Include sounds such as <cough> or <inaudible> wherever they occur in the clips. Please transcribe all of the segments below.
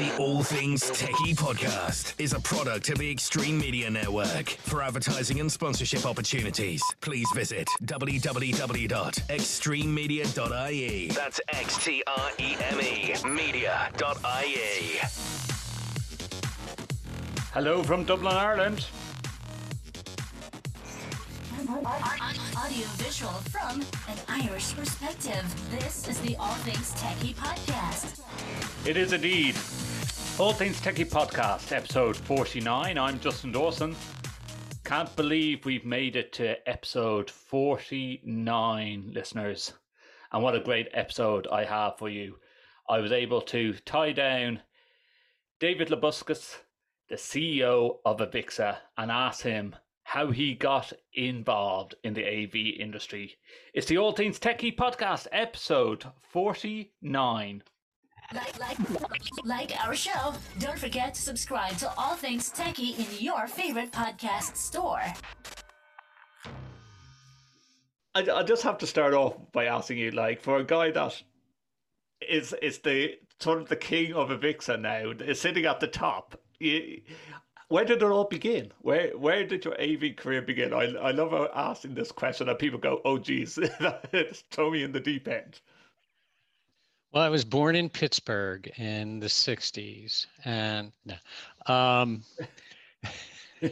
The All Things Techie podcast is a product of the Xtreme Media Network. For advertising and sponsorship opportunities, please visit www.xtrememedia.ie. That's X T R E M E media.ie. Hello from Dublin, Ireland. Audio visual from an Irish perspective. This is the All Things Techie podcast. It is indeed. All Things Techie Podcast, episode 49. I'm Justin Dawson. Can't believe we've made it to episode 49, listeners. And what a great episode I have for you. I was able to tie down David Labuskes, the CEO of Avixa, and ask him how he got involved in the AV industry. It's the All Things Techie Podcast, episode 49. Like, like, like our show, don't forget to subscribe to All Things Techie in your favorite podcast store. I, I just have to start off by asking you, like, for a guy that is is the sort of the king of Avixa now, is sitting at the top. You, where did it all begin? Where where did your AV career begin? I I love asking this question, and people go, "Oh, geez, <laughs> throw me in the deep end." Well, I was born in Pittsburgh in the '60s, and um, uh,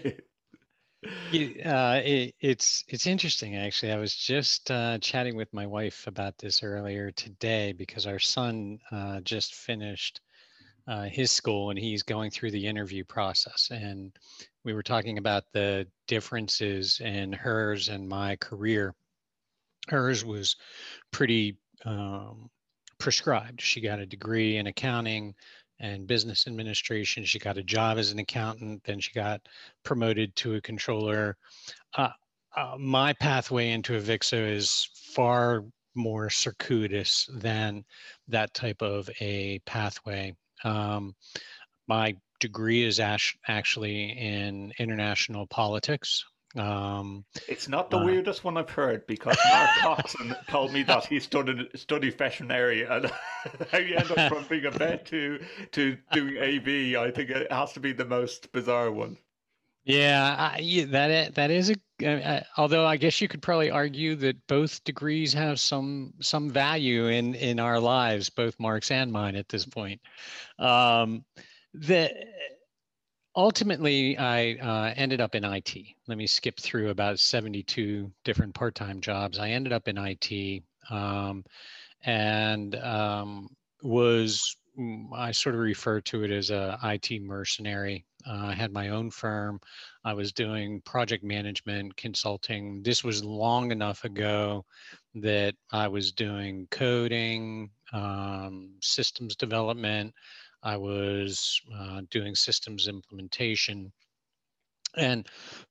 it, it's it's interesting actually. I was just uh, chatting with my wife about this earlier today because our son uh, just finished uh, his school and he's going through the interview process, and we were talking about the differences in hers and my career. Hers was pretty um, prescribed. She got a degree in accounting and business administration. She got a job as an accountant. Then she got promoted to a controller. Uh, uh, my pathway into Avixa is far more circuitous than that type of a pathway. Um, my degree is actually in international politics. Um, it's not the uh, weirdest one I've heard because Mark <laughs> Coxon told me that he studied studied veterinary and <laughs> how you end up from being a vet <laughs> to to doing AV. I think it has to be the most bizarre one. Yeah, I, yeah that that is a. Uh, although I guess you could probably argue that both degrees have some some value in in our lives, both Mark's and mine at this point. Um, the ultimately, I uh, ended up in IT. Let me skip through about 72 different part time jobs. I ended up in IT um, and um, was, mm, I sort of refer to it as a IT mercenary. Uh, I had my own firm. I was doing project management, consulting. This was long enough ago that I was doing coding, um, systems development. I was uh, doing systems implementation. And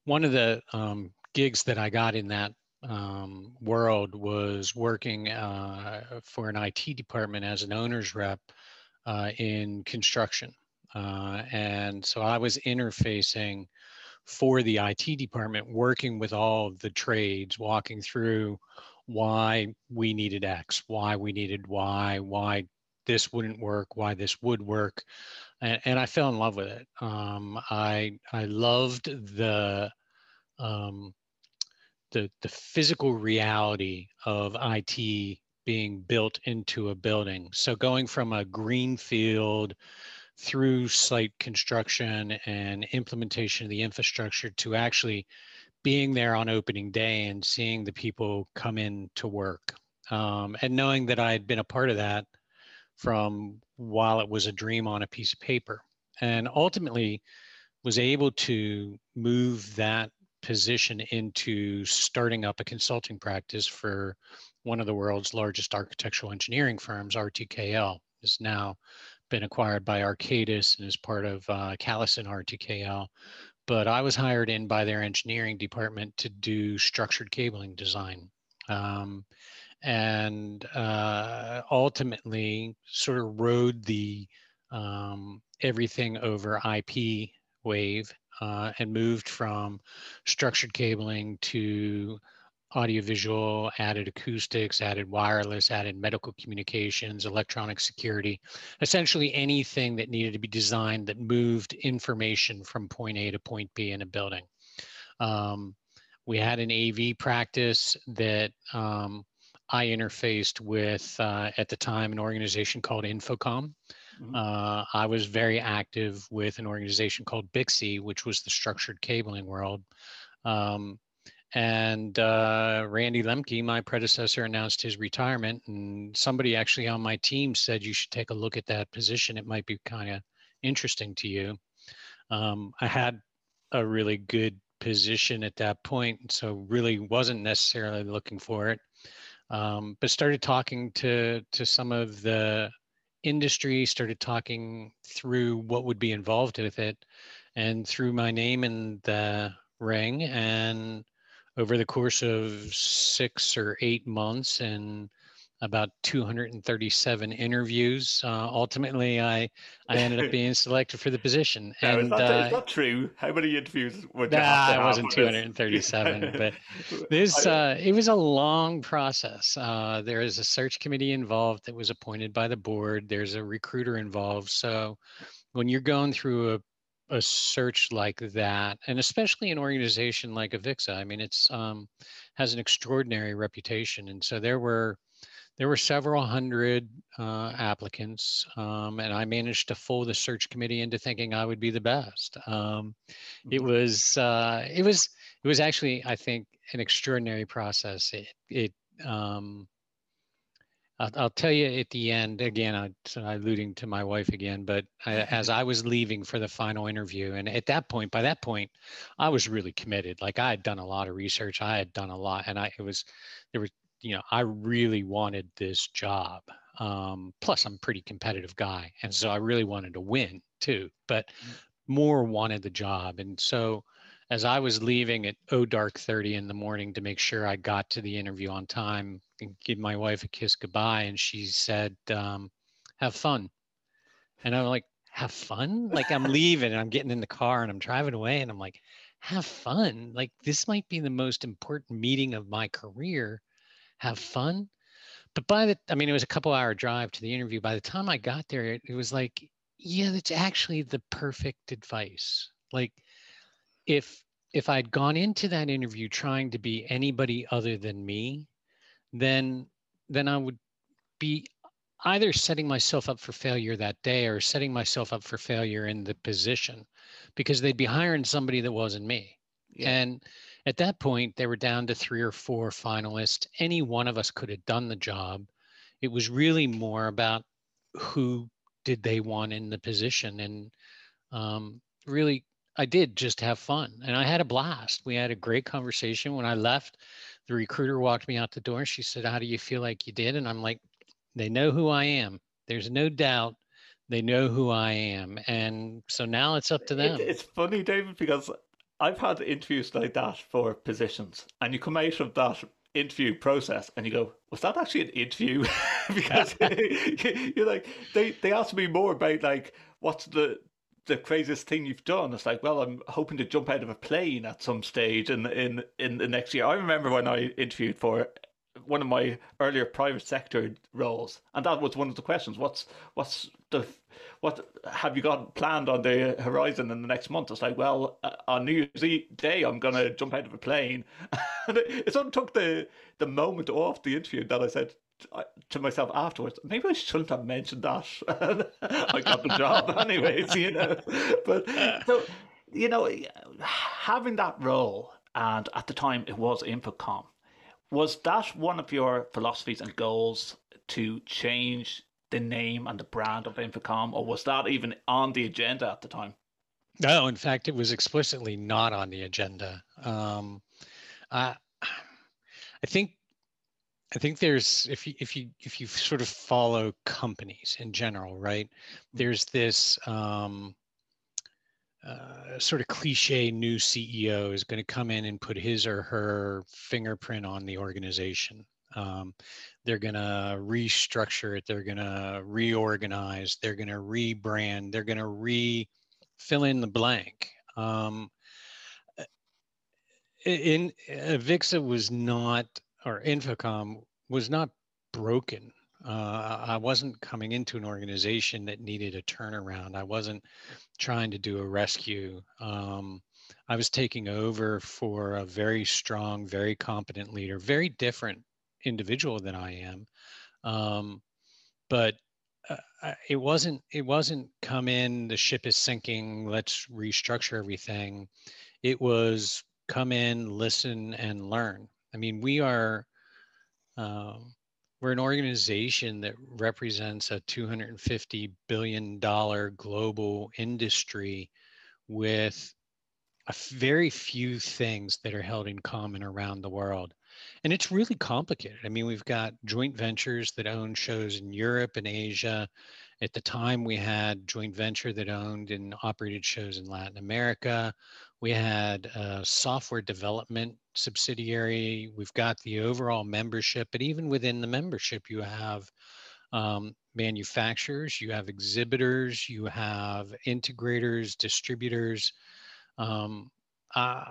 one of the um, gigs that I got in that um, world was working uh, for an IT department as an owner's rep uh, in construction. Uh, and so I was interfacing for the IT department, working with all of the trades, walking through why we needed X, why we needed Y, why this wouldn't work, why this would work, and, and I fell in love with it. Um, I I loved the um, the the physical reality of IT being built into a building. So going from a green field through site construction and implementation of the infrastructure to actually being there on opening day and seeing the people come in to work um, and knowing that I had been a part of that from while it was a dream on a piece of paper and ultimately was able to move that position into starting up a consulting practice for one of the world's largest architectural engineering firms, RTKL, is now been acquired by Arcadis and is part of uh, Callison RTKL. But I was hired in by their engineering department to do structured cabling design. Um, and uh, ultimately sort of rode the um, everything over IP wave uh, and moved from structured cabling to audiovisual, added acoustics, added wireless, added medical communications, electronic security, essentially anything that needed to be designed that moved information from point A to point B in a building. Um, we had an AV practice that um, I interfaced with uh, at the time an organization called InfoComm. Mm-hmm. Uh, I was very active with an organization called BICSI, which was the structured cabling world. Um, and uh, Randy Lemke, my predecessor, announced his retirement. And somebody actually on my team said you should take a look at that position. It might be kind of interesting to you. Um, I had a really good position at that point, so really wasn't necessarily looking for it. Um, but started talking to to some of the industry, started talking through what would be involved with it, and threw my name in the ring. And over the course of six or eight months and about 237 interviews. Uh, ultimately, I <laughs> I ended up being selected for the position. And is, that, uh, true? How many interviews you nah, it wasn't 237, but <laughs> this uh, it was a long process. Uh, there is a search committee involved that was appointed by the board. There's a recruiter involved. So when you're going through a a search like that, and especially an organization like Avixa. I mean, it's um, has an extraordinary reputation, and so there were there were several hundred uh, applicants, um, and I managed to fool the search committee into thinking I would be the best. Um, it mm-hmm. was uh, it was it was actually I think an extraordinary process. It it um, I'll, I'll, tell you at the end again. I'm alluding to my wife again, but I, <laughs> as I was leaving for the final interview, and at that point, by that point, I was really committed. Like I had done a lot of research, I had done a lot, and I it was there was you know I really wanted this job. Um, plus, I'm a pretty competitive guy, and so I really wanted to win too. But mm. more wanted the job, and so as I was leaving at oh dark 30 in the morning to make sure I got to the interview on time and give my wife a kiss goodbye, and she said, um, "Have fun," and I'm like, "Have fun?" Like I'm <laughs> leaving and I'm getting in the car and I'm driving away, and I'm like, "Have fun!" Like this might be the most important meeting of my career. Have fun. But by the, I mean, it was a couple hour drive to the interview. By the time I got there, it, it was like, yeah, that's actually the perfect advice. Like if if I'd gone into that interview trying to be anybody other than me, then then I would be either setting myself up for failure that day or setting myself up for failure in the position because they'd be hiring somebody that wasn't me. Yeah. And at that point, they were down to three or four finalists. Any one of us could have done the job. It was really more about who did they want in the position and um, really I did just have fun and I had a blast. We had a great conversation. When I left, the recruiter walked me out the door. She said, How do you feel like you did? And I'm like, They know who I am. There's no doubt they know who I am. And so now it's up to them. It, it's funny, David, because I've had interviews like that for positions, and you come out of that interview process and you go, was that actually an interview? <laughs> because <laughs> you're like, they, they asked me more about like, what's the the craziest thing you've done. It's like, well, I'm hoping to jump out of a plane at some stage in in in the next year. I remember when I interviewed for one of my earlier private sector roles, and that was one of the questions. What's what's the what have you got planned on the horizon in the next month? It's like, well, uh, on New Year's Day, I'm gonna jump out of a plane. <laughs> and it, it sort of took the the moment off the interview that I said, to myself afterwards, maybe I shouldn't have mentioned that. <laughs> I got the job <laughs> anyways, you know. But so, you know, having that role, and at the time it was InfoComm, was that one of your philosophies and goals to change the name and the brand of InfoComm, or was that even on the agenda at the time? No, in fact, it was explicitly not on the agenda. Um, I, I think I think there's if you if you if you sort of follow companies in general, right? There's this um, sort of cliche new CEO is going to come in and put his or her fingerprint on the organization. Um, they're going to restructure it. They're going to reorganize. They're going to rebrand. They're going to re fill in the blank. Um, in uh, Avixa was not, or InfoComm was not broken. Uh, I wasn't coming into an organization that needed a turnaround. I wasn't trying to do a rescue. Um, I was taking over for a very strong, very competent leader, very different individual than I am. Um, but uh, it wasn't it wasn't come in the ship is sinking let's restructure everything it was come in listen and learn i mean we are um, we're an organization that represents a 250 billion dollar global industry with a very few things that are held in common around the world and it's really complicated. I mean, we've got joint ventures that own shows in Europe and Asia. At the time, we had joint venture that owned and operated shows in Latin America. We had a software development subsidiary. We've got the overall membership, but even within the membership, you have um, manufacturers, you have exhibitors, you have integrators, distributors. Um, I,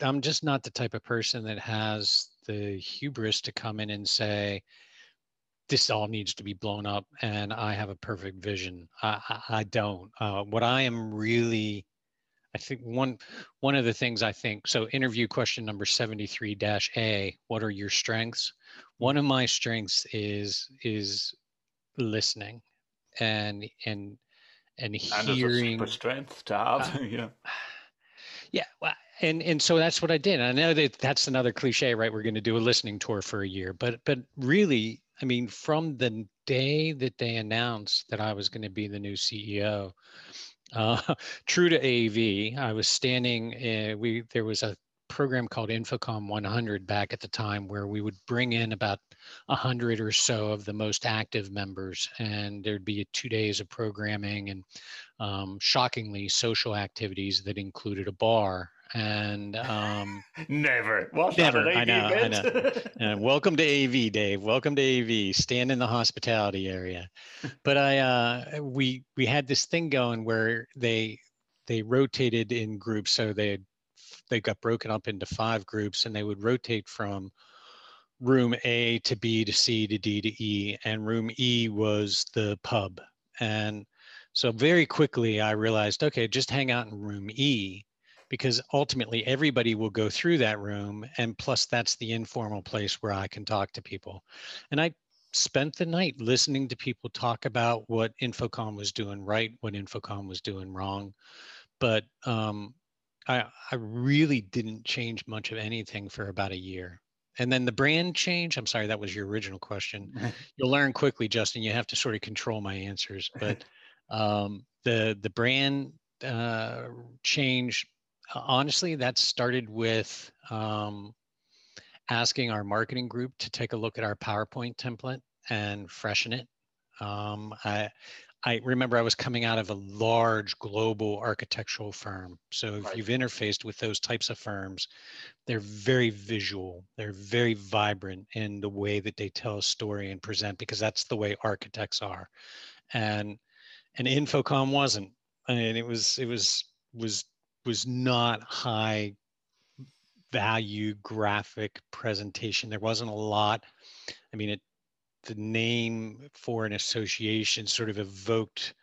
I I'm just not the type of person that has the hubris to come in and say, this all needs to be blown up and I have a perfect vision. I, I, I don't. Uh, what I am really, I think one one of the things I think, so interview question number 73 dash A, what are your strengths? One of my strengths is is listening and and and hearing and strength to have, <laughs> uh, yeah. Yeah, well, and and so that's what I did. I know that that's another cliche, right? We're going to do a listening tour for a year, but but really, I mean, from the day that they announced that I was going to be the new CEO, uh, <laughs> true to AV, I was standing. Uh, we there was a program called InfoComm 100 back at the time where we would bring in about 100 or so of the most active members and there'd be two days of programming and um, shockingly social activities that included a bar and um, never, what never. I know, I know. <laughs> uh, welcome to AV, Dave. Welcome to AV. Stand in the hospitality area. But I, uh, we we had this thing going where they they rotated in groups, so they they got broken up into five groups, and they would rotate from room A to B to C to D to E, and room E was the pub. And so very quickly, I realized, okay, just hang out in room E because ultimately everybody will go through that room and plus that's the informal place where i can talk to people. And i spent the night listening to people talk about what infocomm was doing right what infocomm was doing wrong. But um, I, I really didn't change much of anything for about a year. And then the brand change i'm sorry that was your original question. <laughs> You'll learn quickly justin you have to sort of control my answers but <laughs> um, the the brand uh, change honestly, that started with um, asking our marketing group to take a look at our PowerPoint template and freshen it. Um, I, I remember I was coming out of a large global architectural firm. So if right. you've interfaced with those types of firms, they're very visual. They're very vibrant in the way that they tell a story and present because that's the way architects are. And and InfoComm wasn't. I mean, it was it was was was not high value graphic presentation. There wasn't a lot. I mean, it the name for an association sort of evoked,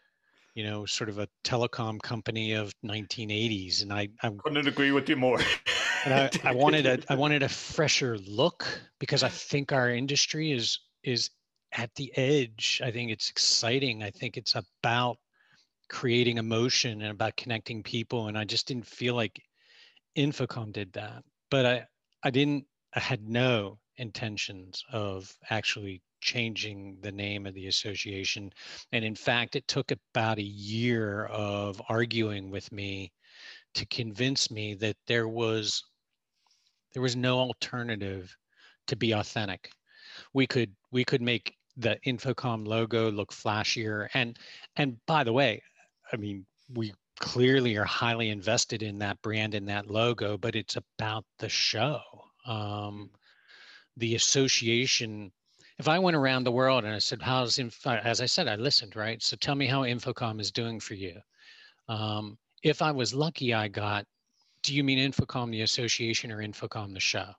you know, sort of a telecom company of 1980s, and I, I couldn't agree with you more. <laughs> I, I wanted a I <laughs> wanted a fresher look because I think our industry is is at the edge. I think it's exciting. I think it's about creating emotion and about connecting people and i just didn't feel like infocomm did that. But i i didn't i had no intentions of actually changing the name of the association. And in fact it took about a year of arguing with me to convince me that there was there was no alternative to be authentic. We could we could make the infocomm logo look flashier. And and by the way I mean, we clearly are highly invested in that brand and that logo, but it's about the show. Um, the association. If I went around the world and I said, "How's Inf-? as I said, I listened, right? So tell me how InfoComm is doing for you. Um, if I was lucky, I got do you mean InfoComm the association or InfoComm the show?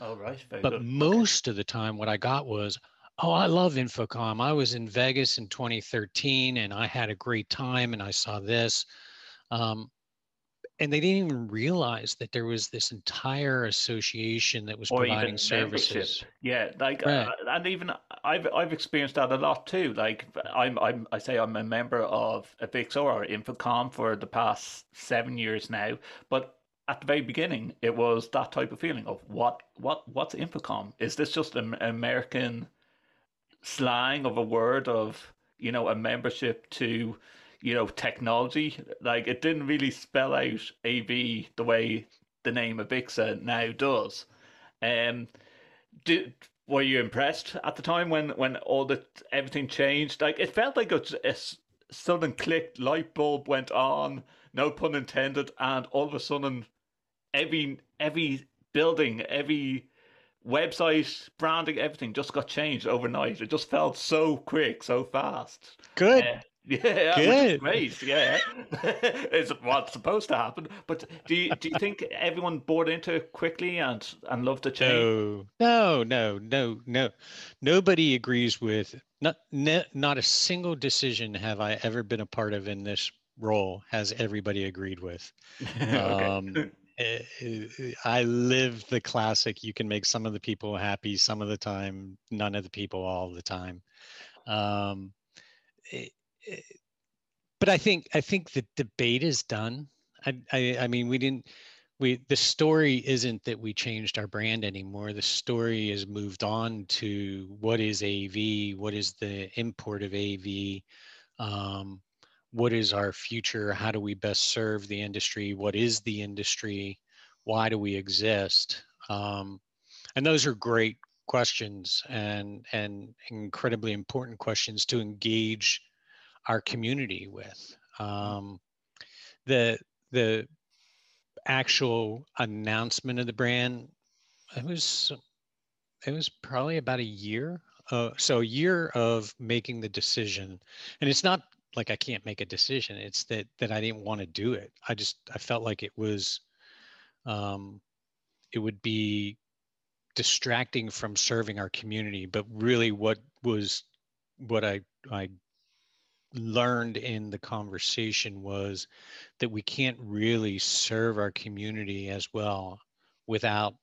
Oh, right. Very but good. most of the time, what I got was, oh, I love InfoComm. I was in Vegas in 2013 and I had a great time and I saw this. Um, and they didn't even realize that there was this entire association that was or providing services. membership. Yeah, like Right. uh, and even I've I've experienced that a lot too. Like I'm I'm I say I'm a member of Avixa or InfoComm for the past seven years now, but at the very beginning it was that type of feeling of what what what's InfoComm? Is this just an American slang of a word of you know a membership to you know technology? Like it didn't really spell out AV the way the name Avixa now does. Um, did were you impressed at the time when when all the everything changed? Like it felt like a sudden click, light bulb went on, no pun intended, and all of a sudden, every every building, every website, branding, everything just got changed overnight. It just felt so quick, so fast. Good. Uh, yeah, <laughs> Good. great. Yeah, <laughs> it's what's supposed to happen. But do you do you think everyone bought into it quickly and and loved the change? No, no, no, no, no. Nobody agrees with not ne, not a single decision have I ever been a part of in this role has everybody agreed with. <laughs> okay. Um, I live the classic. You can make some of the people happy some of the time, none of the people all the time. Um, eh, eh, but I think I think the debate is done. I, I I mean we didn't we the story isn't that we changed our brand anymore. The story has moved on to what is AV, what is the import of AV, um, what is our future, how do we best serve the industry, what is the industry, why do we exist, um, and those are great questions and and incredibly important questions to engage our community with. Um, the the actual announcement of the brand it was it was probably about a year uh, so a year of making the decision. And it's not like i can't make a decision it's that that i didn't want to do it. I just i felt like it was um it would be distracting from serving our community but really what was what i i learned in the conversation was that we can't really serve our community as well without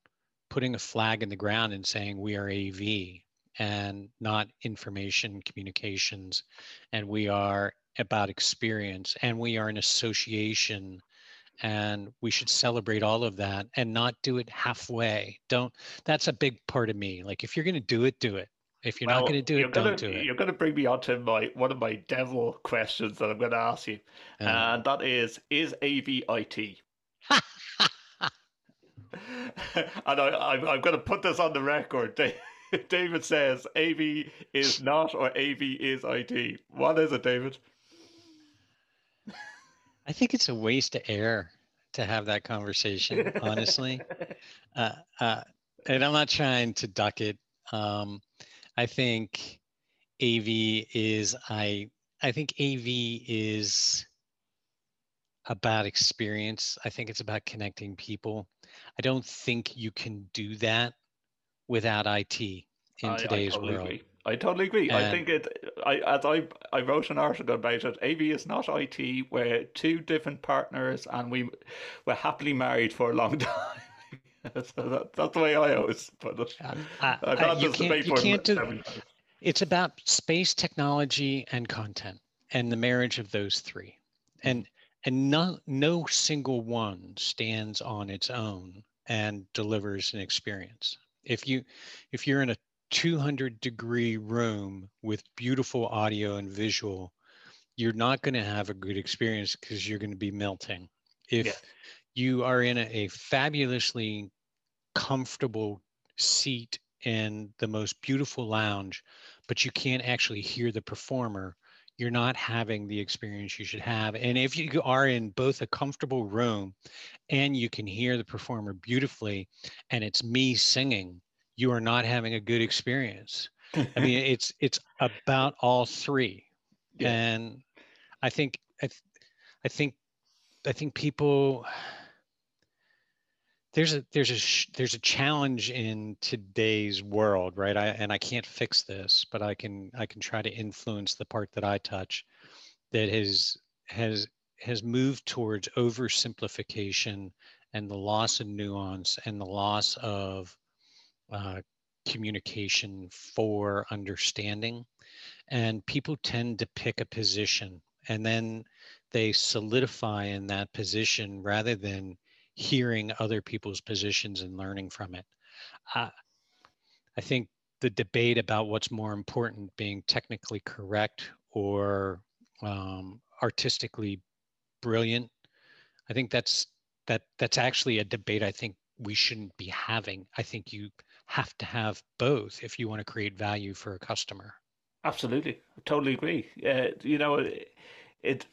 putting a flag in the ground and saying we are AV and not information communications and we are about experience and we are an association and we should celebrate all of that and not do it halfway don't that's a big part of me like if you're going to do it do it if you're not going to do it gonna, don't do it You're going to bring me on to my one of my devil questions that I'm going to ask you, Uh, and that is: Is AVIT? <laughs> And I, I'm, I'm going to put this on the record. <laughs> David says AV is not or AV is IT. What is it, David? I think it's a waste of air to have that conversation, honestly. <laughs> uh, uh, and I'm not trying to duck it. Um, I think AV is I I think AV is about experience. I think it's about connecting people. I don't think you can do that without IT in I, today's I totally world. agree. I totally agree. I think it. I as I I wrote an article about it. AV is not IT. We're two different partners, and we we're happily married for a long <laughs> time. <laughs> so that, that's the way I always put it. Uh, uh, uh, you can't, you can't do, it's about space technology and content and the marriage of those three and and no no single one stands on its own and delivers an experience if you if you're in a 200 degree room with beautiful audio and visual you're not going to have a good experience because you're going to be melting if Yeah. you are in a, a fabulously comfortable seat in the most beautiful lounge, but you can't actually hear the performer, you're not having the experience you should have. And if you are in both a comfortable room and you can hear the performer beautifully and it's me singing, you are not having a good experience. I mean, <laughs> it's it's about all three. Yeah. And I think I, th- I think I think people there's a there's a sh- there's a challenge in today's world right I, and i can't fix this but i can i can try to influence the part that i touch that has has has moved towards oversimplification and the loss of nuance and the loss of uh, communication for understanding and people tend to pick a position and then they solidify in that position rather than hearing other people's positions and learning from it. Uh, I think the debate about what's more important, being technically correct or um, artistically brilliant, I think that's that that's actually a debate I think we shouldn't be having. I think you have to have both if you want to create value for a customer. Absolutely, I totally agree. Uh, you know, it, it,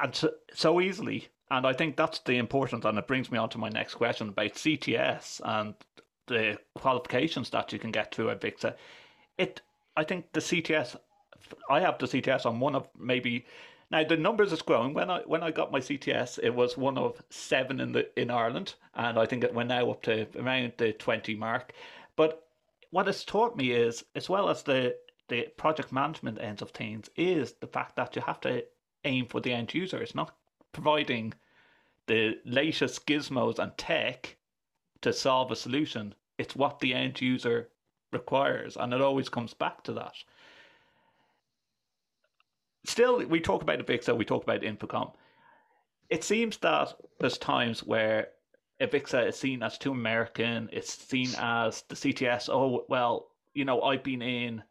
and so, so easily and I think that's the important, and it brings me on to my next question about CTS and the qualifications that you can get through Avixa. It, I think the CTS, I have the CTS on one of maybe. Now the numbers is growing. When I when I got my CTS, it was one of seven in the in Ireland, and I think it went now up to around the twenty mark. But what it's taught me is, as well as the the project management ends of things, is the fact that you have to aim for the end user. It's not providing the latest gizmos and tech to solve a solution. It's what the end user requires, and it always comes back to that. Still, we talk about Avixa, we talk about InfoComm. It seems that there's times where Avixa is seen as too American. It's seen as the CTS. Oh well, you know, I've been in,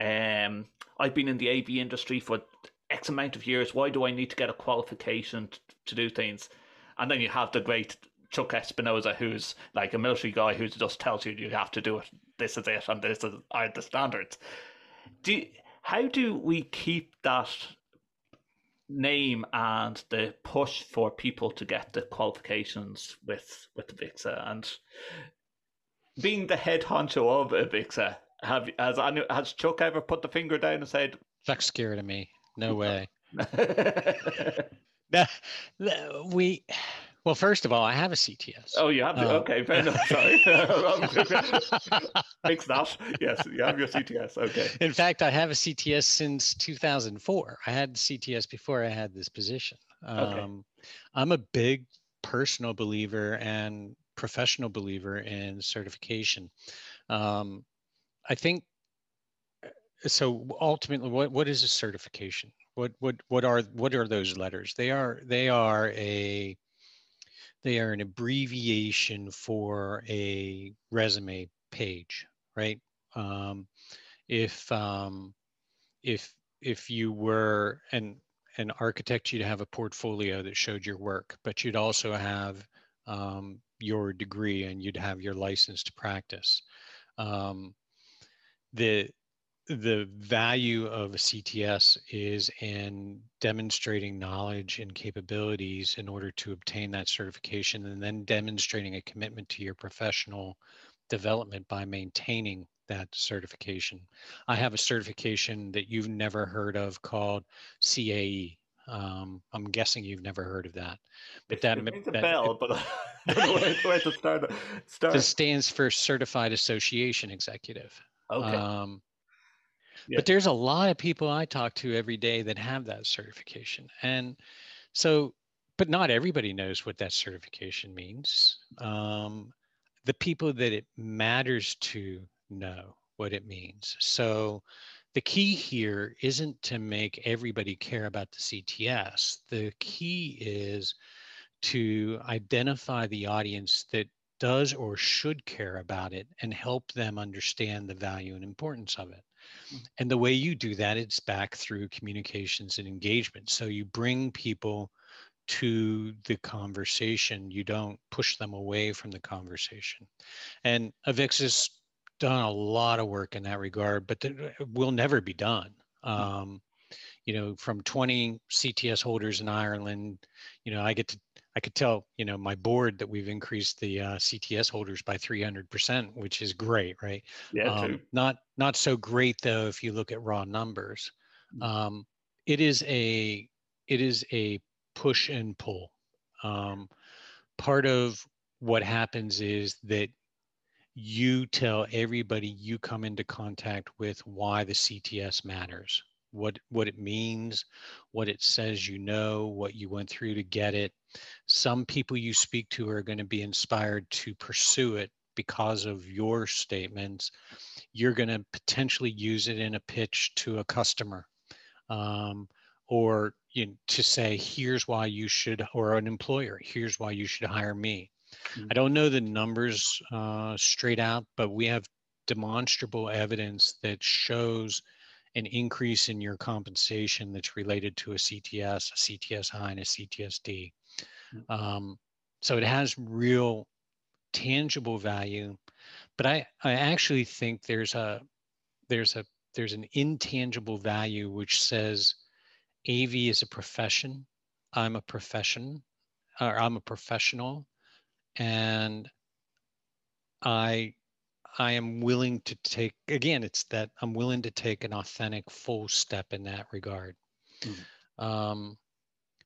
um, I've been in the AV industry for X amount of years. Why do I need to get a qualification to, to do things? And then you have the great Chuck Espinoza, who's like a military guy who just tells you you have to do it. This is it, and this is are the standards. Do you, how do we keep that name and the push for people to get the qualifications with with Avixa and being the head honcho of Avixa? Have has has Chuck ever put the finger down and said, "That's scary to me"? No way. <laughs> <laughs> no, we well, first of all, I have a CTS. Oh, you have the, um, okay, fair enough. <laughs> Sorry, <laughs> fix <laughs> that. Yes, you have your CTS. Okay. In fact, I have a CTS since 2004. I had CTS before I had this position. Okay. Um, I'm a big personal believer and professional believer in certification. Um, I think so ultimately what, what is a certification what what what are what are those letters they are they are a they are an abbreviation for a resume page right? Um, if um, if if you were an an architect you'd have a portfolio that showed your work but you'd also have um, your degree and you'd have your license to practice. Um, the the value of a CTS is in demonstrating knowledge and capabilities in order to obtain that certification and then demonstrating a commitment to your professional development by maintaining that certification. I have a certification that you've never heard of called CAE. Um, I'm guessing you've never heard of that. But that, it rings a bell, but <laughs> I don't know where, where to start. start. This stands for Certified Association Executive. Okay. Um, But there's a lot of people I talk to every day that have that certification. And so, but not everybody knows what that certification means. Um, the people that it matters to know what it means. So, the key here isn't to make everybody care about the CTS. The key is to identify the audience that does or should care about it and help them understand the value and importance of it. And the way you do that, it's back through communications and engagement. So you bring people to the conversation. You don't push them away from the conversation. And Avixa has done a lot of work in that regard, but it will never be done. Mm. Um, you know, from 20 CTS holders in Ireland, you know, I get to I could tell, you know, my board that we've increased the uh, CTS holders by 300%, which is great, right? Yeah, um, not not so great though if you look at raw numbers. Mm. Um, it is a it is a push and pull. Um, part of what happens is that you tell everybody you come into contact with why the CTS matters, what what it means, what it says you know, what you went through to get it. Some people you speak to are going to be inspired to pursue it because of your statements. You're going to potentially use it in a pitch to a customer. Um, or you know, to say here's why you should or an employer here's why you should hire me mm-hmm. i don't know the numbers uh, straight out but we have demonstrable evidence that shows an increase in your compensation that's related to a cts a cts-i and a cts-d mm-hmm. um, so it has real tangible value but i i actually think there's a there's a there's an intangible value which says AV is a profession. I'm a profession, or I'm a professional, and I I am willing to take again. It's that I'm willing to take an authentic full step in that regard. Mm-hmm. Um,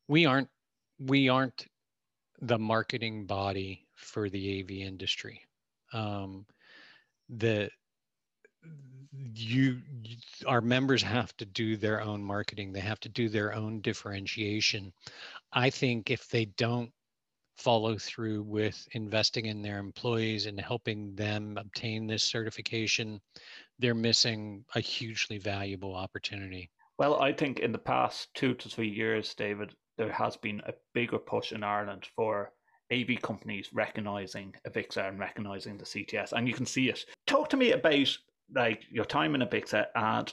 we aren't we aren't the marketing body for the AV industry. Um, the you, you, our members have to do their own marketing they have to do their own differentiation i think if they don't follow through with investing in their employees and helping them obtain this certification they're missing a hugely valuable opportunity well i think in the past two to three years david there has been a bigger push in ireland for AV companies recognizing Avixa and recognizing the CTS, and you can see it. Talk to me about like your time in Avixa and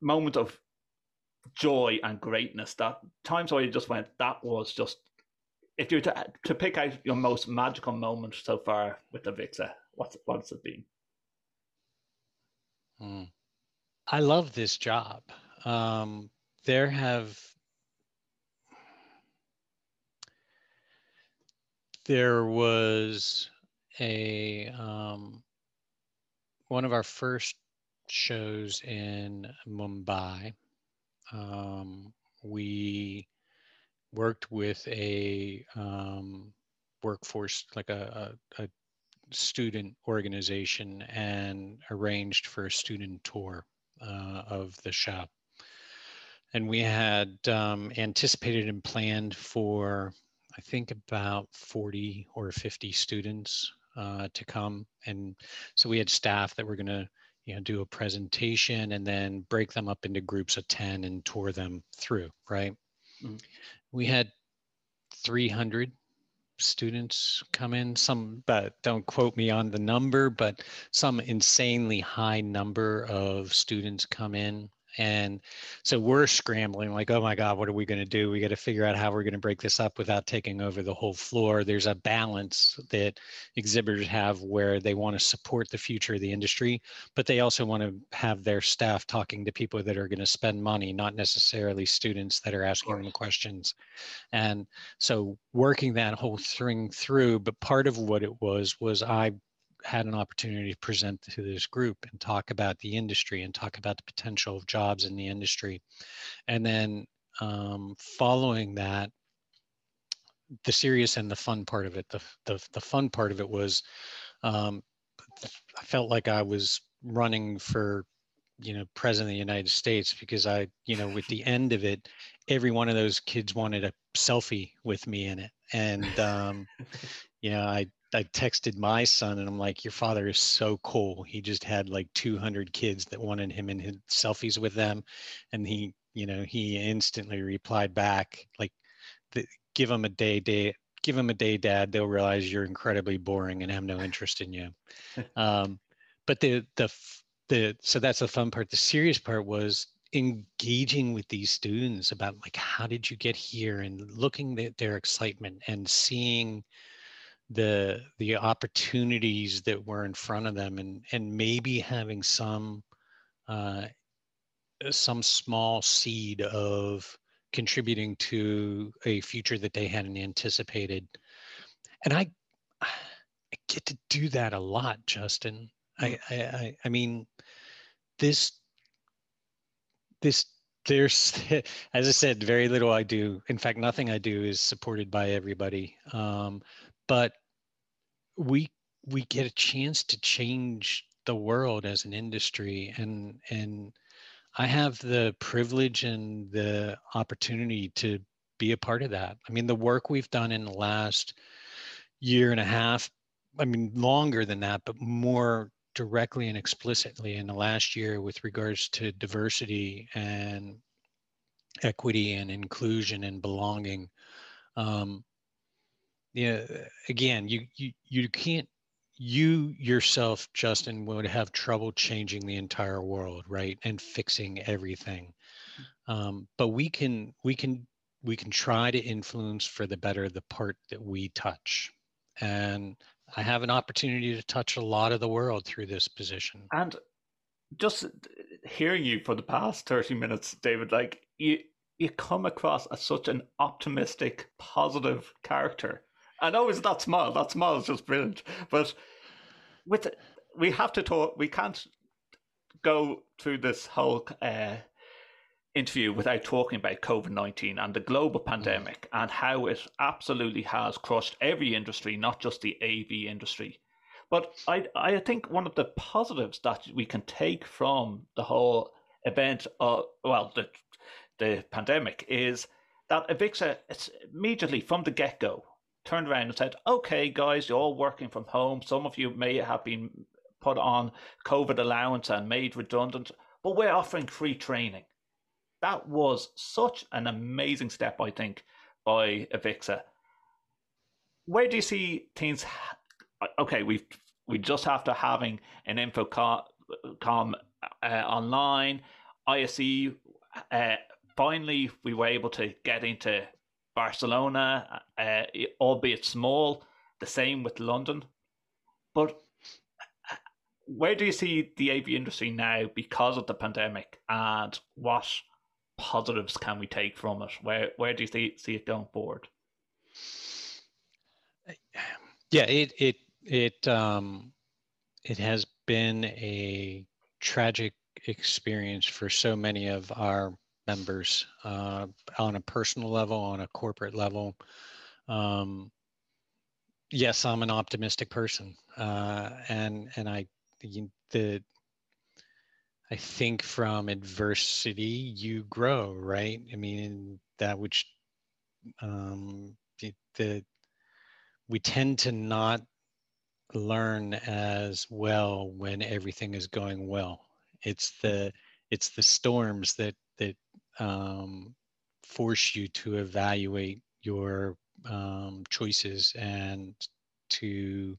moment of joy and greatness that times where you just went that was just if you were to, to pick out your most magical moment so far with the Avixa what's what's it been? Mm. i love this job. Um, there have there was a um, one of our first shows in Mumbai, um, we worked with a um, workforce, like a, a, a, student organization, and arranged for a student tour uh, of the shop. And we had um, anticipated and planned for, I think, about 40 or 50 students uh, to come. And so we had staff that were going to you know do a presentation and then break them up into groups of 10 and tour them through right we had 300 students come in some but don't quote me on the number but some insanely high number of students come in and so we're scrambling like, oh my God, what are we going to do? We got to figure out how we're going to break this up without taking over the whole floor. There's a balance that exhibitors have where they want to support the future of the industry, but they also want to have their staff talking to people that are going to spend money, not necessarily students that are asking them questions. And so working that whole thing through, but part of what it was, was I had an opportunity to present to this group and talk about the industry and talk about the potential of jobs in the industry. And then um, following that, the serious and the fun part of it, the, the, the fun part of it was um, I felt like I was running for you know president of the united states because i you know with the <laughs> end of it every one of those kids wanted a selfie with me in it and um <laughs> you know i I texted my son and I'm like, your father is so cool. He just had like 200 kids that wanted him in his selfies with them. And he, you know, he instantly replied back like, give him a day, day, give him a day, dad. They'll realize you're incredibly boring and have no interest in you. <laughs> um, but the, the, the, so that's the fun part. The serious part was engaging with these students about like, how did you get here and looking at their excitement and seeing, the the opportunities that were in front of them and and maybe having some uh, some small seed of contributing to a future that they hadn't anticipated. And i i get to do that a lot justin. I hmm. i i mean this this there's <laughs> as i said very little i do. In fact nothing i do is supported by everybody. Um, but we we get a chance to change the world as an industry and and I have the privilege and the opportunity to be a part of that. I mean, the work we've done in the last year and a half, I mean, longer than that, but more directly and explicitly in the last year with regards to diversity and equity and inclusion and belonging. Um, yeah, again, you you you can't you yourself, Justin, would have trouble changing the entire world, right, and fixing everything. Um, but we can we can we can try to influence for the better the part that we touch, and I have an opportunity to touch a lot of the world through this position. And just hearing you for the past 30 minutes, David, like you you come across as such an optimistic, positive character. I know it's that smile. That smile is just brilliant. But with we have to talk. We can't go through this whole uh, interview without talking about COVID 19 and the global mm. pandemic and how it absolutely has crushed every industry, not just the AV industry. But I, I think one of the positives that we can take from the whole event, of, well, the, the pandemic, is that Avixa it's immediately from the get go turned around and said, okay, guys, you're all working from home. Some of you may have been put on COVID allowance and made redundant, but we're offering free training that was such an amazing step, I think, by Avixa. Where do you see things? Okay, we we just after having an InfoComm uh, online, ISE. Uh, finally, we were able to get into Barcelona, uh, albeit small. The same with London, but uh, where do you see the AV industry now because of the pandemic, and what positives can we take from it? Where where do you see, see it going forward? Yeah, it it it um it has been a tragic experience for so many of our members uh, on a personal level, on a corporate level. Um, yes, I'm an optimistic person, uh, and and I the I think from adversity you grow, right? I mean, that which um, the, the we tend to not learn as well when everything is going well. It's the it's the storms that that um, force you to evaluate your um, choices and to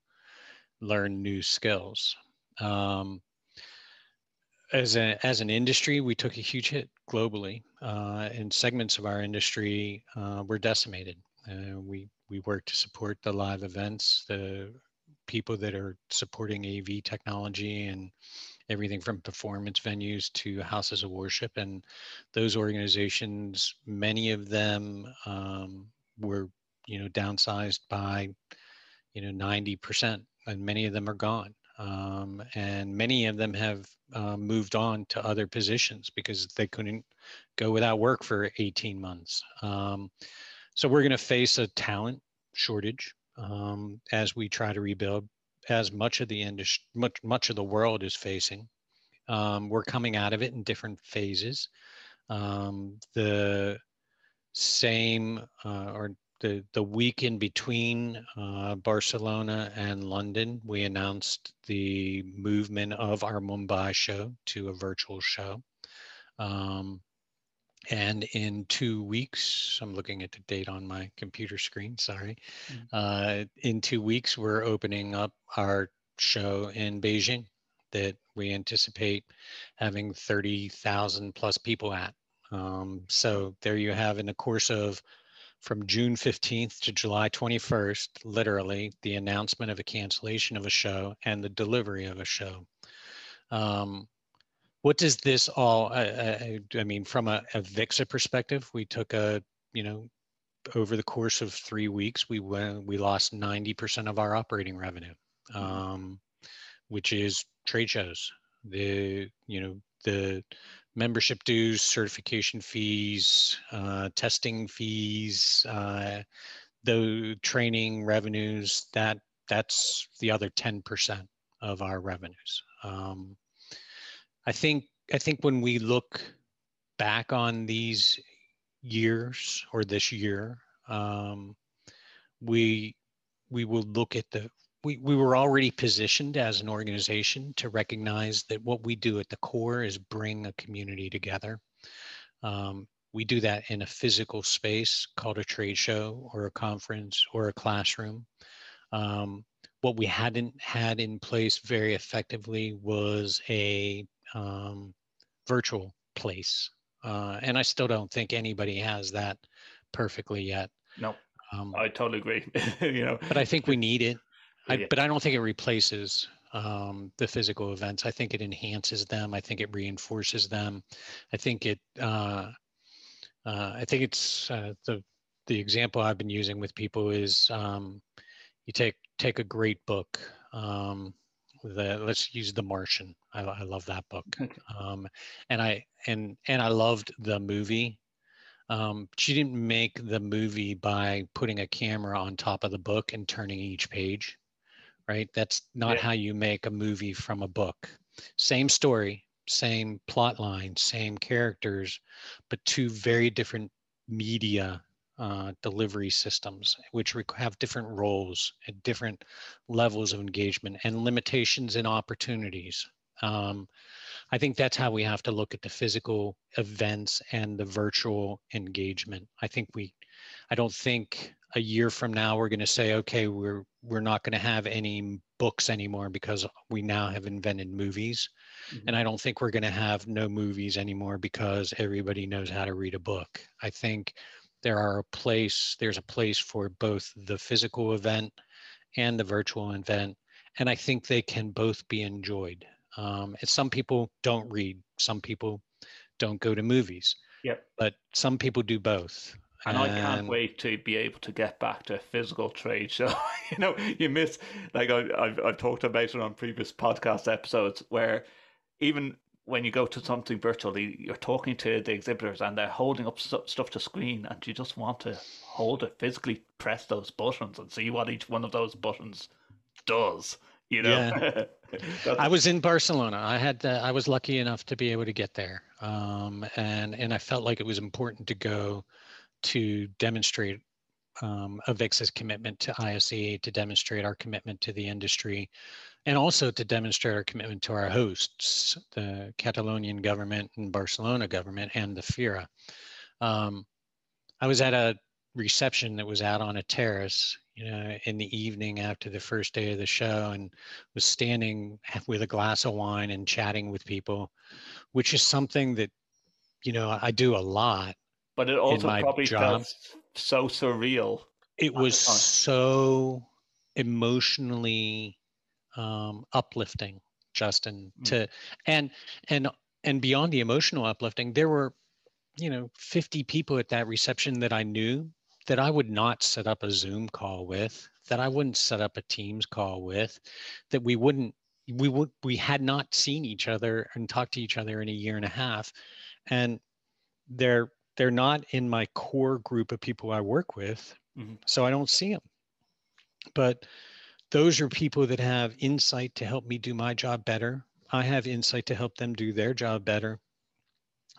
learn new skills. Um, as a as an industry, we took a huge hit globally, uh, and segments of our industry uh, were decimated. Uh, we we work to support the live events, the people that are supporting AV technology, and everything from performance venues to houses of worship. And those organizations, many of them um, were you know downsized by you know ninety percent, and many of them are gone um, and many of them have uh, moved on to other positions because they couldn't go without work for 18 months. Um, so we're going to face a talent shortage um, as we try to rebuild, as much of the industry, much much of the world is facing. Um, we're coming out of it in different phases. Um, the same uh, or the, the week in between uh, Barcelona and London, we announced the movement of our Mumbai show to a virtual show. Um, and in two weeks, I'm looking at the date on my computer screen, sorry. Mm. Uh, in two weeks, we're opening up our show in Beijing that we anticipate having 30,000 plus people at. Um, so there you have in the course of from June 15th to July 21st, literally, the announcement of a cancellation of a show and the delivery of a show. Um, what does this all, I, I, I mean, from a, Avixa perspective, we took a, you know, over the course of three weeks, we went, we lost 90% of our operating revenue, mm-hmm. um, which is trade shows. The, you know, the membership dues, certification fees, uh, testing fees, uh, the training revenues, that that's the other 10% of our revenues. Um, I think I think when we look back on these years or this year, um, we we will look at the we, we were already positioned as an organization to recognize that what we do at the core is bring a community together. Um, we do that in a physical space called a trade show or a conference or a classroom. Um, what we hadn't had in place very effectively was a um, virtual place. Uh, and I still don't think anybody has that perfectly yet. No, um, I totally agree. <laughs> you know, but I think we need it. I, yeah. But I don't think it replaces um, the physical events. I think it enhances them. I think it reinforces them. I think it. Uh, uh, I think it's uh, the the example I've been using with people is um, you take take a great book. Um, the let's use The Martian. I, I love that book. Um, and I and and I loved the movie. Um, she didn't make the movie by putting a camera on top of the book and turning each page right? That's not yeah. how you make a movie from a book. Same story, same plot line, same characters, but two very different media uh, delivery systems, which have different roles at different levels of engagement and limitations and opportunities. Um, I think that's how we have to look at the physical events and the virtual engagement. I think we, I don't think a year from now we're going to say okay we're we're not going to have any books anymore because we now have invented movies mm-hmm. and i don't think we're going to have no movies anymore because everybody knows how to read a book i think there are a place there's a place for both the physical event and the virtual event and i think they can both be enjoyed um, and some people don't read some people don't go to movies yep. but some people do both and I can't wait to be able to get back to a physical trade <laughs> show. you know, you miss like I, have I've talked about it on previous podcast episodes where even when you go to something virtually, you're talking to the exhibitors and they're holding up st- stuff to screen, and you just want to hold it physically, press those buttons, and see what each one of those buttons does. You know. Yeah. <laughs> I was in Barcelona. I had uh, I was lucky enough to be able to get there, um, and and I felt like it was important to go to demonstrate um, Avixa's commitment to ISE, to demonstrate our commitment to the industry, and also to demonstrate our commitment to our hosts, the Catalonian government and Barcelona government and the FIRA. Um, I was at a reception that was out on a terrace, you know, in the evening after the first day of the show and was standing <laughs> with a glass of wine and chatting with people, which is something that, you know, I do a lot but it also probably job. felt so surreal. It was so emotionally um, uplifting, Justin. Mm. To and and and beyond the emotional uplifting, there were, you know, 50 people at that reception that I knew that I would not set up a Zoom call with, that I wouldn't set up a Teams call with, that we wouldn't we would we had not seen each other and talked to each other in a year and a half and they're they're not in my core group of people I work with, mm-hmm. so I don't see them. But those are people that have insight to help me do my job better. I have insight to help them do their job better.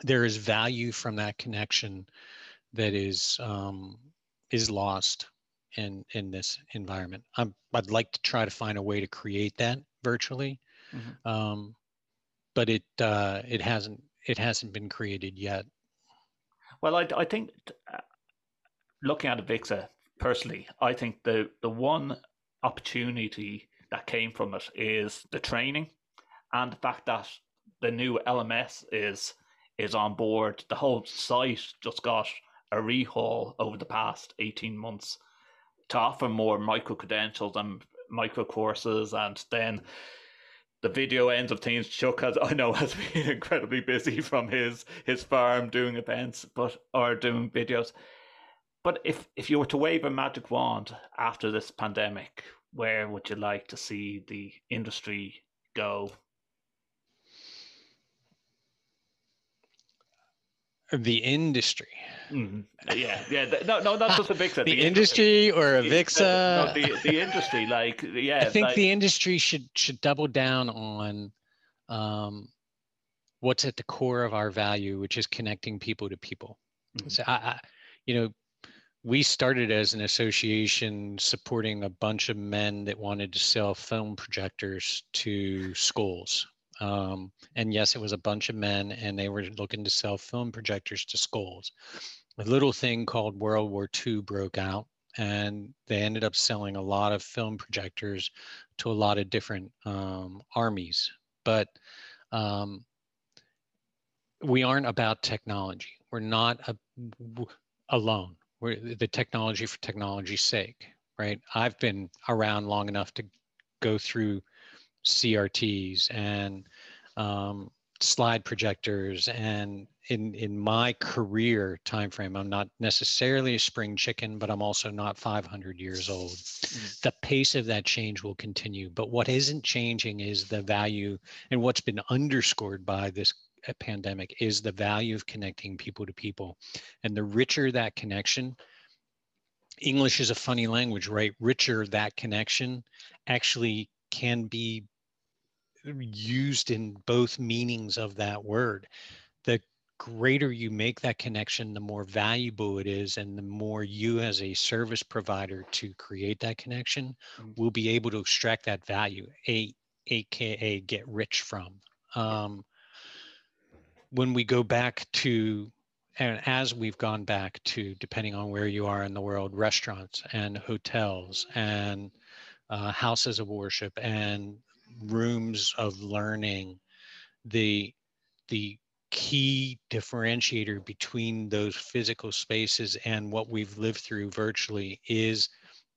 There is value from that connection that is um, is lost in in this environment. i would like to try to find a way to create that virtually, mm-hmm. um, but it uh, it hasn't it hasn't been created yet. Well, I, I think uh, looking at Avixa personally, I think the, the one opportunity that came from it is the training and the fact that the new LMS is is on board. The whole site just got a rehaul over the past 18 months to offer more micro credentials and micro courses and then the video ends of things. Chuck has I know <laughs> has been incredibly busy from his his farm doing events, but or doing videos. But if if you were to wave a magic wand after this pandemic, where would you like to see the industry go? The industry. Mm, yeah, yeah. No, no, not just Avixa. <laughs> the, the industry, industry or Avixa. No, the, the industry, like yeah. I think like, the industry should should double down on um, what's at the core of our value, which is connecting people to people. Mm-hmm. So I, I, you know, we started as an association supporting a bunch of men that wanted to sell film projectors to schools. Um, and yes, it was a bunch of men, and they were looking to sell film projectors to schools. A little thing called World War II broke out, and they ended up selling a lot of film projectors to a lot of different um, armies. But um, we aren't about technology. We're not a, alone. We're the technology for technology's sake, right? I've been around long enough to go through CRTs and um, slide projectors. And in in my career time frame i'm not necessarily a spring chicken but i'm also not 500 years old. Mm. the pace of that change will continue. But what isn't changing is the value and what's been underscored by this uh, pandemic is the value of connecting people to people. And the richer that connection english is a funny language right? Richer that connection actually can be used in both meanings of that word. The greater you make that connection, the more valuable it is, and the more you, as a service provider, to create that connection, mm-hmm. will be able to extract that value, a, aka get rich from. Um, when we go back to and as we've gone back to depending on where you are in the world restaurants and hotels and uh, houses of worship and rooms of learning, the the key differentiator between those physical spaces and what we've lived through virtually is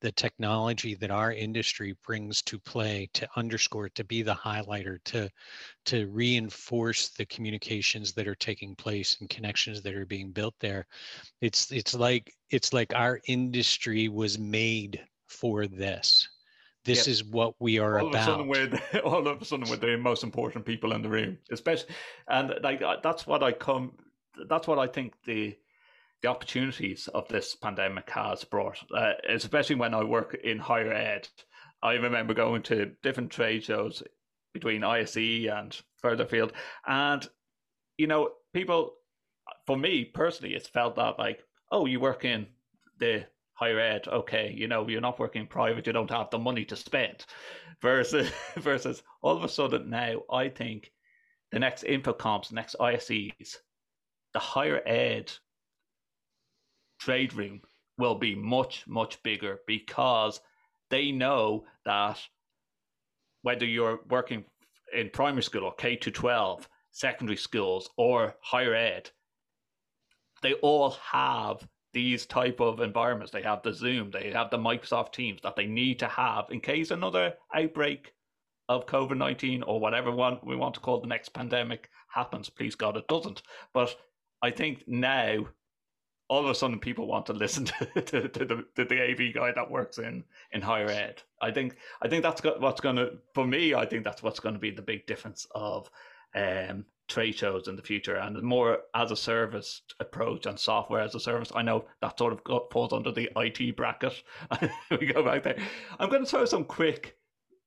the technology that our industry brings to play to underscore to be the highlighter to to reinforce the communications that are taking place and connections that are being built there. It's it's like it's like our industry was made for this this yep. is what we are all about. Of a sudden we're the, <laughs> all of a sudden we're the most important people in the room, especially, and like that's what I come. That's what I think the the opportunities of this pandemic has brought, uh, especially when I work in higher ed. I remember going to different trade shows between ISE and further field, and you know, people. For me personally, it's felt that like, oh, you work in the higher ed, okay, you know, you're not working private, you don't have the money to spend. Versus <laughs> versus all of a sudden now, I think the next InfoComms, next ISEs, the higher ed trade room will be much, much bigger because they know that whether you're working in primary school or K to 12, secondary schools or higher ed, they all have these type of environments. They have the Zoom, they have the Microsoft Teams that they need to have in case another outbreak of COVID nineteen or whatever one we want to call the next pandemic happens. Please God, it doesn't. But I think now, all of a sudden, people want to listen <laughs> to, to, to the to the AV guy that works in in higher ed. I think I think that's what's going to for me. I think that's what's going to be the big difference of um, trade shows in the future and more as a service approach and software as a service. I know that sort of falls under the IT bracket. <laughs> we go back there. I'm going to throw some quick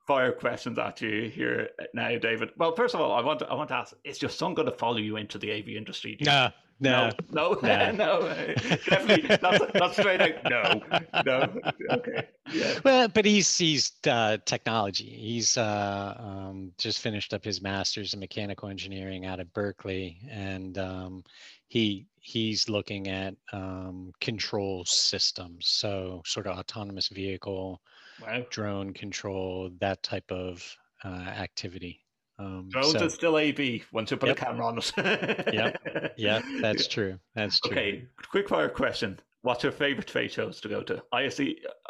fire questions at you here now, David. Well, first of all, I want to, I want to ask: Is your son going to follow you into the AV industry? Nah, no, no, <laughs> no, no. <laughs> definitely that's, that's straight out. No, no. Okay. Yeah. Well, but he's he's uh, technology. He's uh, um, just finished up his master's in mechanical engineering out of Berkeley, and um, he he's looking at um, control systems, so sort of autonomous vehicle, wow. drone control, that type of uh, activity. Um, Drones so, is still AV. once you put yep. a camera on it. yep, yeah, <laughs> that's true. That's true. Okay, quick fire question: What's your favorite trade shows to go to? ISE,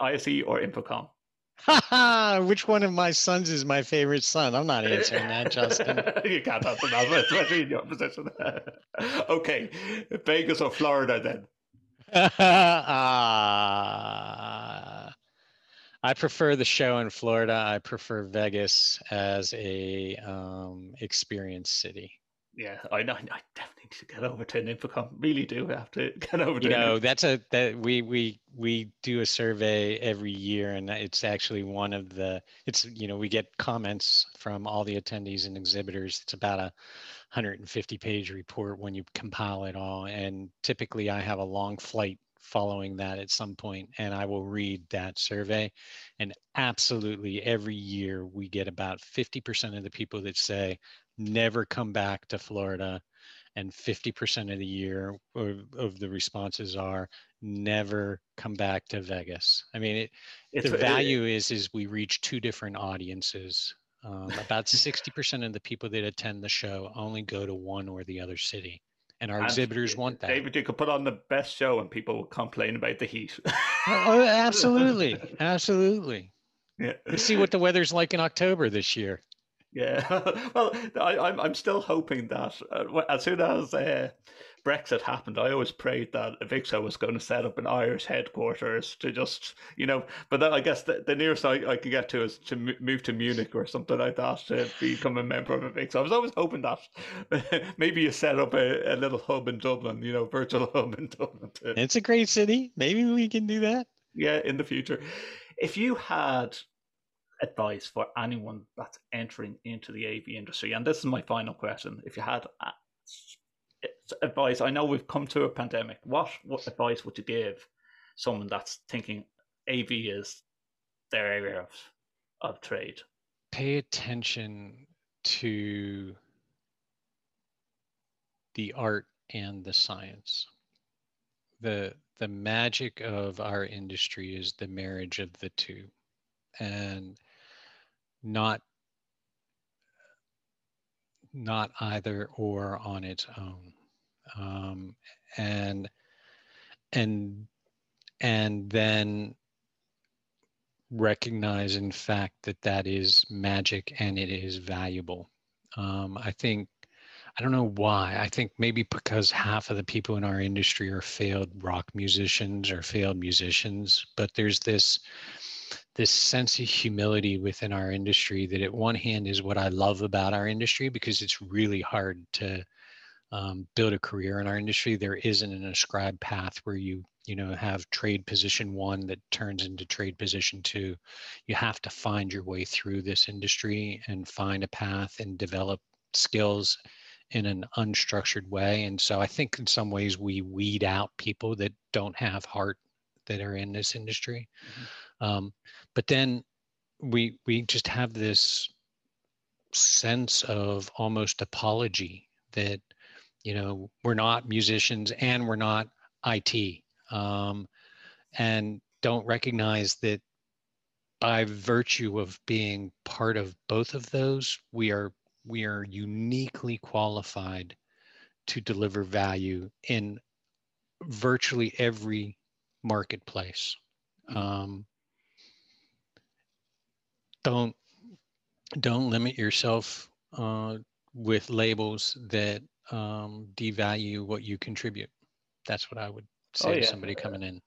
ISE or InfoComm? <laughs> Which one of my sons is my favorite son? I'm not answering that, Justin. <laughs> you can't answer that, especially in your position. okay, Vegas or Florida then? uh, I prefer the show in Florida. I prefer Vegas as a um, experience city. Yeah, I know. I definitely need to get over to InfoComm. Really do have to <laughs> get over to. You know, that's a that we we we do a survey every year, and it's actually one of the. It's you know we get comments from all the attendees and exhibitors. It's about a 150 page report when you compile it all, and typically I have a long flight following that at some point and I will read that survey. And absolutely every year we get about 50% of the people that say, never come back to Florida. And 50% of the year of, of the responses are never come back to Vegas. I mean, it, the value is is we reach two different audiences. Um, about <laughs> 60% of the people that attend the show only go to one or the other city and our and exhibitors want that. David, you could put on the best show and people will complain about the heat. <laughs> oh, oh absolutely, absolutely. Yeah. Let's see what the weather's like in October this year. Yeah, <laughs> well, I, I'm I'm still hoping that uh, as soon as uh, Brexit happened, I always prayed that Avixa was going to set up an Irish headquarters to just you know. But then I guess the, the nearest I, I could get to is to move to Munich or something like that to become a member of Avixa. I was always hoping that <laughs> maybe you set up a, a little hub in Dublin, you know, virtual <laughs> hub in Dublin. To, it's a great city. Maybe we can do that. Yeah, in the future. If you had advice for anyone that's entering into the AV industry? And this is my final question. If you had advice, I know we've come to a pandemic. What what advice would you give someone that's thinking AV is their area of, of trade? Pay attention to the art and the science. The the magic of our industry is the marriage of the two. And not not either or on its own um, and and and then recognize in fact that that is magic and it is valuable. Um, i think i don't know why. I think maybe because half of the people in our industry are failed rock musicians or failed musicians but there's this this sense of humility within our industry that at one hand is what I love about our industry because it's really hard to um, build a career in our industry. There isn't an ascribed path where you you know have trade position one that turns into trade position two. You have to find your way through this industry and find a path and develop skills in an unstructured way. And so I think in some ways we weed out people that don't have heart that are in this industry. Mm-hmm. Um, but then we we just have this sense of almost apology that you know we're not musicians and we're not IT, um, and don't recognize that by virtue of being part of both of those, we are we are uniquely qualified to deliver value in virtually every marketplace. Um, don't don't limit yourself uh, with labels that um, devalue what you contribute. That's what I would say oh, yeah. to somebody coming in.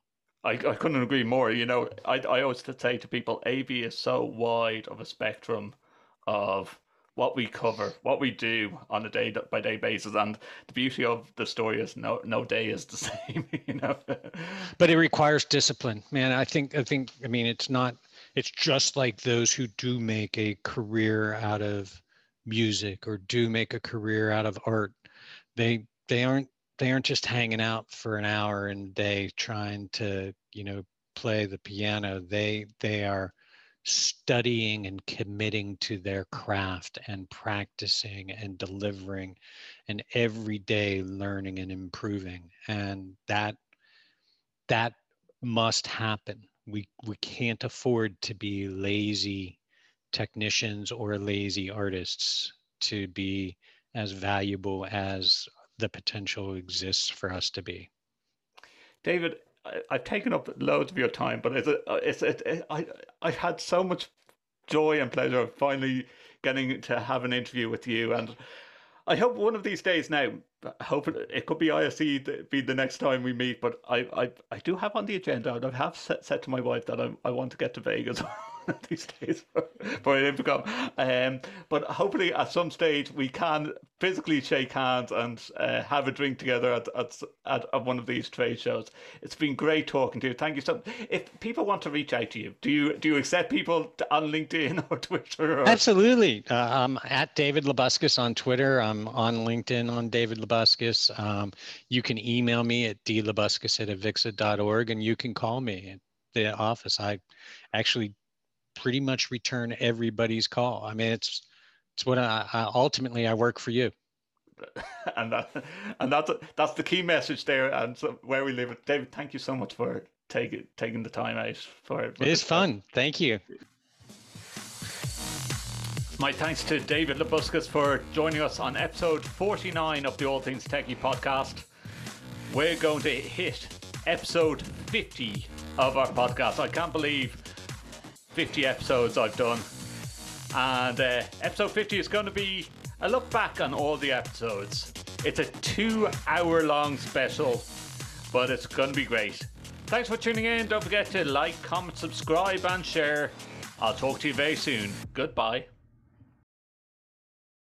I, I couldn't agree more. You know, I, I always say to people, AV is so wide of a spectrum of what we cover, what we do on a day by day basis, and the beauty of the story is no no day is the <laughs> same. You know, but it requires discipline, man. I think I think I mean it's not it's just like those who do make a career out of music or do make a career out of art they they aren't they aren't just hanging out for an hour and day trying to you know play the piano. They they are studying and committing to their craft and practicing and delivering and every day learning and improving. And that that must happen. We we can't afford to be lazy technicians or lazy artists to be as valuable as the potential exists for us to be. David, I, have taken up loads of your time, but it's, a, it's I've had so much joy and pleasure of finally getting to have an interview with you, and I hope one of these days now hope it could be ISE be the next time we meet, but I, I, I do have on the agenda, and I have set, said to my wife that I, I want to get to Vegas <laughs> <laughs> these days for, for InfoComm. Um, but hopefully at some stage we can physically shake hands and uh, have a drink together at, at, at, at, one of these trade shows. It's been great talking to you. Thank you so much. If people want to reach out to you, do you do you accept people on LinkedIn <laughs> or Twitter? Or? Absolutely. Uh, I'm at David Labuskes on Twitter. I'm on LinkedIn on David Labuskes. Um, you can email me at dlabuskes at avixa.org and you can call me at the office. I actually pretty much return everybody's call. I mean, it's it's what I, I ultimately I work for you. <laughs> and that and that's that's the key message there and so where we live. David, thank you so much for taking taking the time out for, it. it is fun. Thank you. My thanks to David Labuskes for joining us on episode 49 of the All Things Techie podcast. We're going to hit episode 50 of our podcast. I can't believe 50 episodes I've done. And uh, episode 50 is going to be a look back on all the episodes. It's a two hour long special, but it's going to be great. Thanks for tuning in. Don't forget to like, comment, subscribe, and share. I'll talk to you very soon. Goodbye.